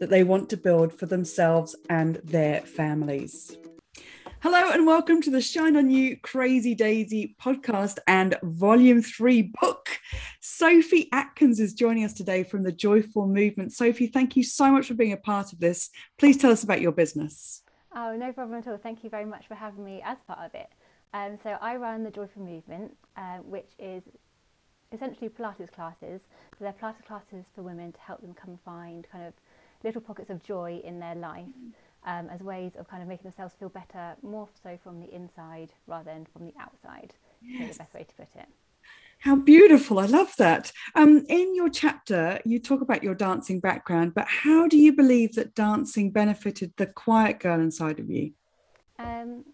that they want to build for themselves and their families. Hello and welcome to the Shine On You Crazy Daisy podcast and volume three book. Sophie Atkins is joining us today from the Joyful Movement. Sophie, thank you so much for being a part of this. Please tell us about your business. Oh, no problem at all. Thank you very much for having me as part of it. Um, so I run the Joyful Movement, uh, which is essentially Pilates classes. So they're Pilates classes for women to help them come find kind of little pockets of joy in their life um, as ways of kind of making themselves feel better, more so from the inside rather than from the outside. Yes. the best way to put it. How beautiful. I love that. Um, in your chapter, you talk about your dancing background, but how do you believe that dancing benefited the quiet girl inside of you? Um,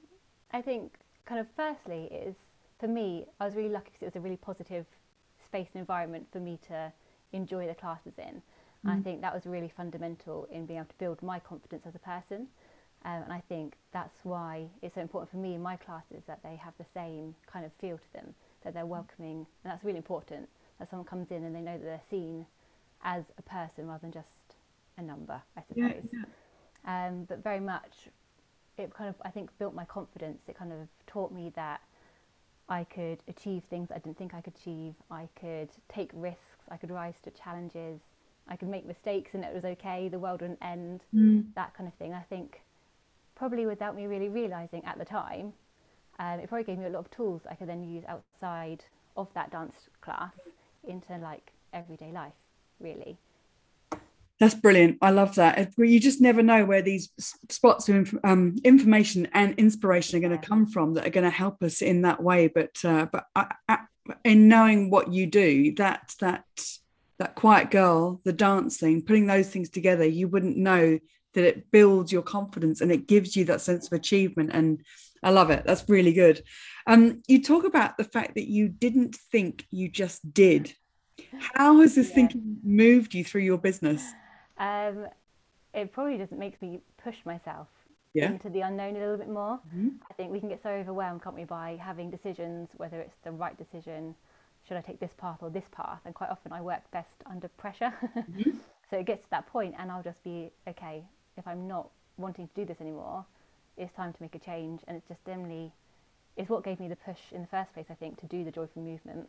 I think, kind of, firstly, is for me, I was really lucky because it was a really positive space and environment for me to enjoy the classes in. Mm. I think that was really fundamental in being able to build my confidence as a person. Um, and I think that's why it's so important for me in my classes that they have the same kind of feel to them, that they're welcoming. And that's really important that someone comes in and they know that they're seen as a person rather than just a number, I suppose. Yeah, yeah. Um, but very much, it kind of, I think, built my confidence. It kind of taught me that I could achieve things I didn't think I could achieve. I could take risks. I could rise to challenges. I could make mistakes and it was okay, the world wouldn't end, mm. that kind of thing. I think probably without me really realizing at the time, um, it probably gave me a lot of tools I could then use outside of that dance class into like everyday life, really. That's brilliant. I love that. You just never know where these spots of um, information and inspiration are going to come from that are going to help us in that way. But uh, but uh, uh, in knowing what you do, that that that quiet girl, the dancing, putting those things together, you wouldn't know that it builds your confidence and it gives you that sense of achievement. And I love it. That's really good. Um, you talk about the fact that you didn't think, you just did. How has this yeah. thinking moved you through your business? Um, it probably just makes me push myself yeah. into the unknown a little bit more. Mm-hmm. I think we can get so overwhelmed, can't we, by having decisions, whether it's the right decision should I take this path or this path? And quite often I work best under pressure. Mm-hmm. so it gets to that point and I'll just be, okay, if I'm not wanting to do this anymore, it's time to make a change. And it's just generally, it's what gave me the push in the first place, I think, to do the joyful movement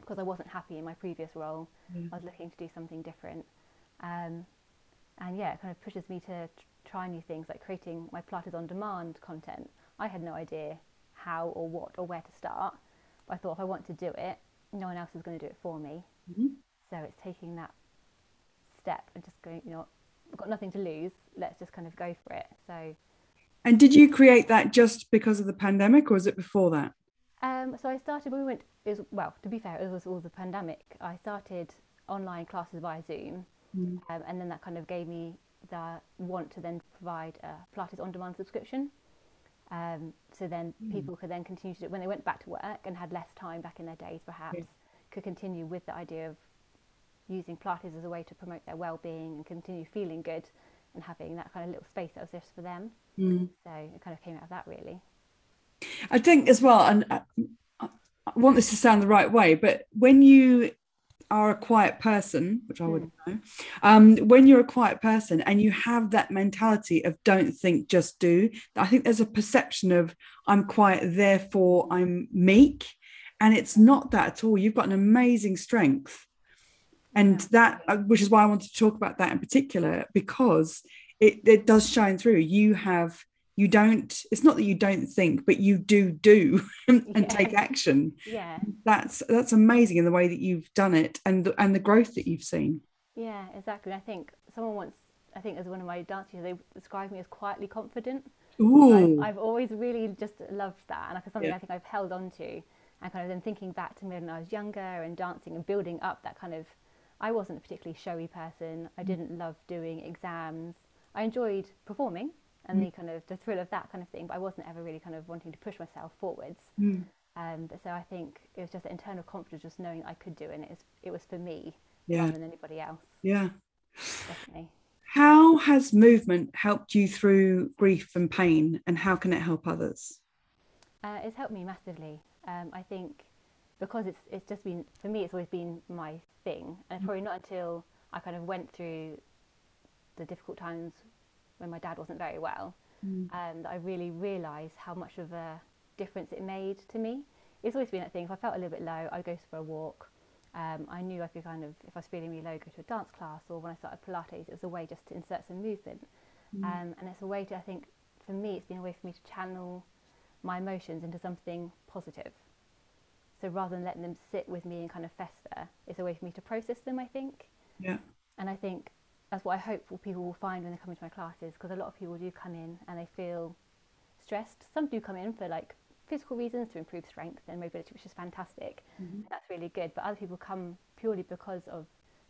because I wasn't happy in my previous role. Mm. I was looking to do something different. Um, and yeah, it kind of pushes me to try new things like creating my Pilates on demand content. I had no idea how or what or where to start. But I thought if I want to do it, no one else is going to do it for me. Mm-hmm. So it's taking that step and just going, you know, I've got nothing to lose. Let's just kind of go for it. So. And did you create that just because of the pandemic, or was it before that? Um, so I started. We went. It was, well, to be fair, it was all the pandemic. I started online classes via Zoom, mm. um, and then that kind of gave me the want to then provide a Pilates on-demand subscription. Um, so then mm. people could then continue to do it when they went back to work and had less time back in their days, perhaps yeah. could continue with the idea of using Pilates as a way to promote their well-being and continue feeling good and having that kind of little space that was just for them. Mm. So it kind of came out of that really. I think as well, and I, I want this to sound the right way, but when you are a quiet person, which I wouldn't mm. know, um, when you're a quiet person and you have that mentality of don't think, just do, I think there's a perception of I'm quiet, therefore I'm meek. And it's not that at all. You've got an amazing strength. And that, uh, which is why I wanted to talk about that in particular, because it, it does shine through. You have you don't it's not that you don't think but you do do and yeah. take action. Yeah. That's that's amazing in the way that you've done it and the, and the growth that you've seen. Yeah exactly. I think someone once i think as one of my dance teachers they described me as quietly confident. Ooh. I've, I've always really just loved that. And like something yeah. i think i've held on to and kind of then thinking back to me when i was younger and dancing and building up that kind of i wasn't a particularly showy person. I mm. didn't love doing exams. I enjoyed performing and mm. the kind of the thrill of that kind of thing, but I wasn't ever really kind of wanting to push myself forwards. Mm. Um, but so I think it was just internal confidence, just knowing I could do it, and it was, it was for me yeah. rather than anybody else. Yeah, definitely. How has movement helped you through grief and pain, and how can it help others? Uh, it's helped me massively. Um, I think because it's it's just been for me, it's always been my thing, and mm. probably not until I kind of went through the difficult times when my dad wasn't very well, mm. um, that I really realised how much of a difference it made to me. It's always been that thing. If I felt a little bit low, I'd go for a walk. Um, I knew I could kind of, if I was feeling really low, go to a dance class, or when I started Pilates, it was a way just to insert some movement. Mm. Um, and it's a way to, I think, for me, it's been a way for me to channel my emotions into something positive. So rather than letting them sit with me and kind of fester, it's a way for me to process them, I think. Yeah. And I think that's what I hope people will find when they come into my classes, because a lot of people do come in and they feel stressed. Some do come in for like physical reasons to improve strength and mobility, which is fantastic. Mm-hmm. That's really good. But other people come purely because of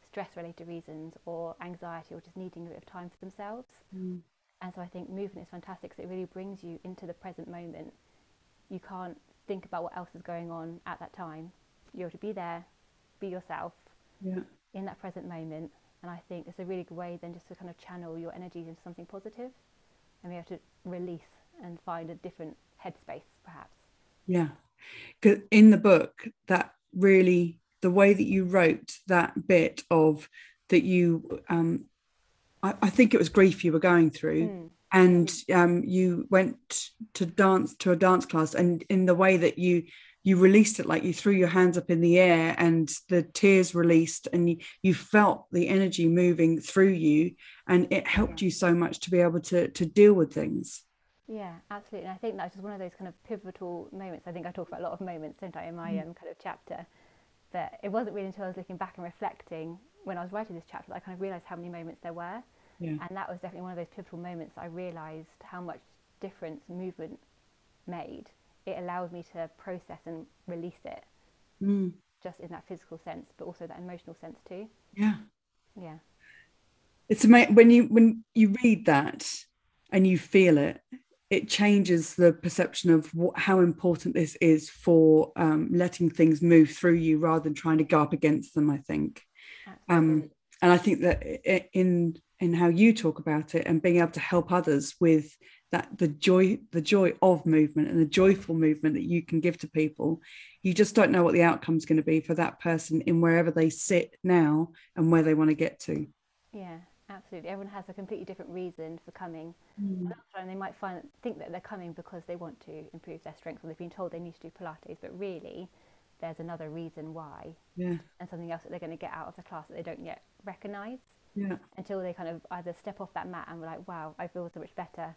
stress related reasons or anxiety or just needing a bit of time for themselves. Mm. And so I think movement is fantastic because it really brings you into the present moment. You can't think about what else is going on at that time. You're to be there, be yourself yeah. in that present moment. And I think it's a really good way then just to kind of channel your energies into something positive and be able to release and find a different headspace perhaps yeah because in the book that really the way that you wrote that bit of that you um I, I think it was grief you were going through mm. and um you went to dance to a dance class and in the way that you you released it like you threw your hands up in the air and the tears released and you, you felt the energy moving through you and it helped yeah. you so much to be able to to deal with things yeah, absolutely. And I think that's just one of those kind of pivotal moments. I think I talk about a lot of moments, don't I, in my mm. um, kind of chapter. But it wasn't really until I was looking back and reflecting when I was writing this chapter that I kind of realised how many moments there were. Yeah. And that was definitely one of those pivotal moments I realised how much difference movement made. It allowed me to process and release it, mm. just in that physical sense, but also that emotional sense too. Yeah. Yeah. It's amazing when you when you read that and you feel it it changes the perception of what, how important this is for um, letting things move through you rather than trying to go up against them. I think, um, and I think that in in how you talk about it and being able to help others with that the joy the joy of movement and the joyful movement that you can give to people you just don't know what the outcome is going to be for that person in wherever they sit now and where they want to get to yeah Absolutely, everyone has a completely different reason for coming. Mm. And they might find think that they're coming because they want to improve their strength, or they've been told they need to do Pilates, but really, there's another reason why, yeah. and something else that they're going to get out of the class that they don't yet recognise. Yeah. Until they kind of either step off that mat and we're like, "Wow, I feel so much better.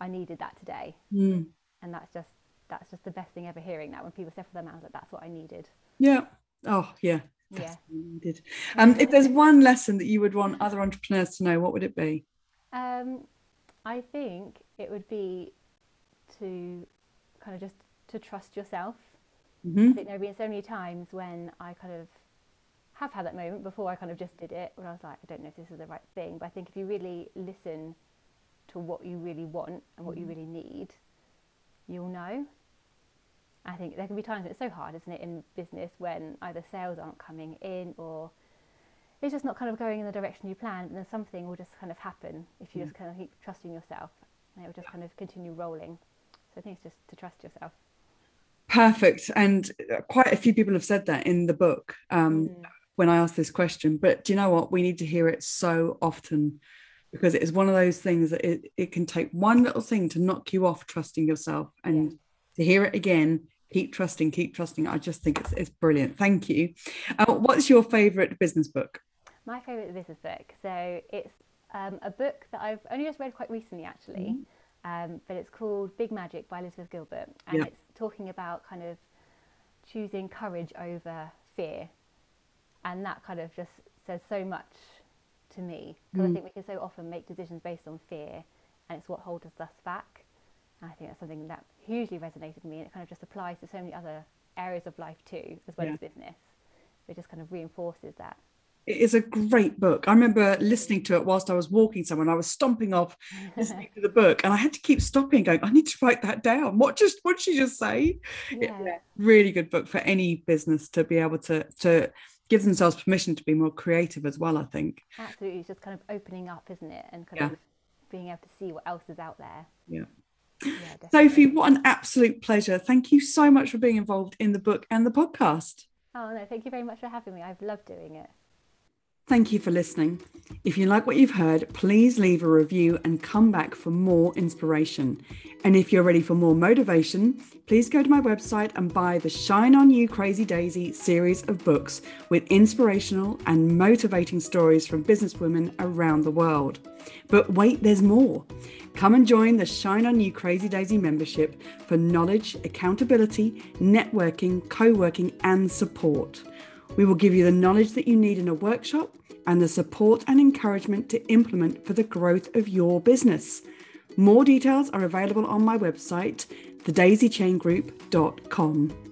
I needed that today," mm. and that's just that's just the best thing ever. Hearing that when people step their mat, like, "That's what I needed." Yeah. Oh, yeah. That's yeah. needed. Um, if there's one lesson that you would want other entrepreneurs to know, what would it be? Um, I think it would be to kind of just to trust yourself. Mm-hmm. I think there have been so many times when I kind of have had that moment before I kind of just did it, where I was like, I don't know if this is the right thing. But I think if you really listen to what you really want and what mm-hmm. you really need, you'll know. I think there can be times when it's so hard, isn't it, in business when either sales aren't coming in or it's just not kind of going in the direction you planned, and then something will just kind of happen if you mm. just kind of keep trusting yourself, and it will just kind of continue rolling. So I think it's just to trust yourself. Perfect, and uh, quite a few people have said that in the book um, mm. when I asked this question. But do you know what? We need to hear it so often because it is one of those things that it, it can take one little thing to knock you off trusting yourself and. Yeah. to hear it again keep trusting keep trusting. I just think it's, it's brilliant. Thank you. Uh, what's your favorite business book? My favorite business book. So it's um, a book that i've only just read quite recently actually mm-hmm. um, but it's called big magic by elizabeth gilbert. And yeah. it's talking about kind of choosing courage over fear. And that kind of just says so much to me because mm. i think we can so often make decisions based on fear and it's what holds us back and I think that's something that hugely resonated with me, and it kind of just applies to so many other areas of life too, as well yeah. as business. It just kind of reinforces that It is a great book. I remember listening to it whilst I was walking somewhere. And I was stomping off listening to the book, and I had to keep stopping, going, "I need to write that down." What just what did she just say? Yeah. really good book for any business to be able to to give themselves permission to be more creative as well. I think. Absolutely, it's just kind of opening up, isn't it? And kind Yeah. of being able to see what else is out there. Yeah. Yeah. Sophie, what an absolute pleasure. Thank you so much for being involved in the book and the podcast. Oh no, thank you very much for having me. I've loved doing it. Thank you for listening. If you like what you've heard, please leave a review and come back for more inspiration. And if you're ready for more motivation, please go to my website and buy the Shine On You Crazy Daisy series of books with inspirational and motivating stories from businesswomen around the world. But wait, there's more. Come and join the Shine On You Crazy Daisy membership for knowledge, accountability, networking, co working, and support. We will give you the knowledge that you need in a workshop and the support and encouragement to implement for the growth of your business. More details are available on my website, thedaisychaingroup.com.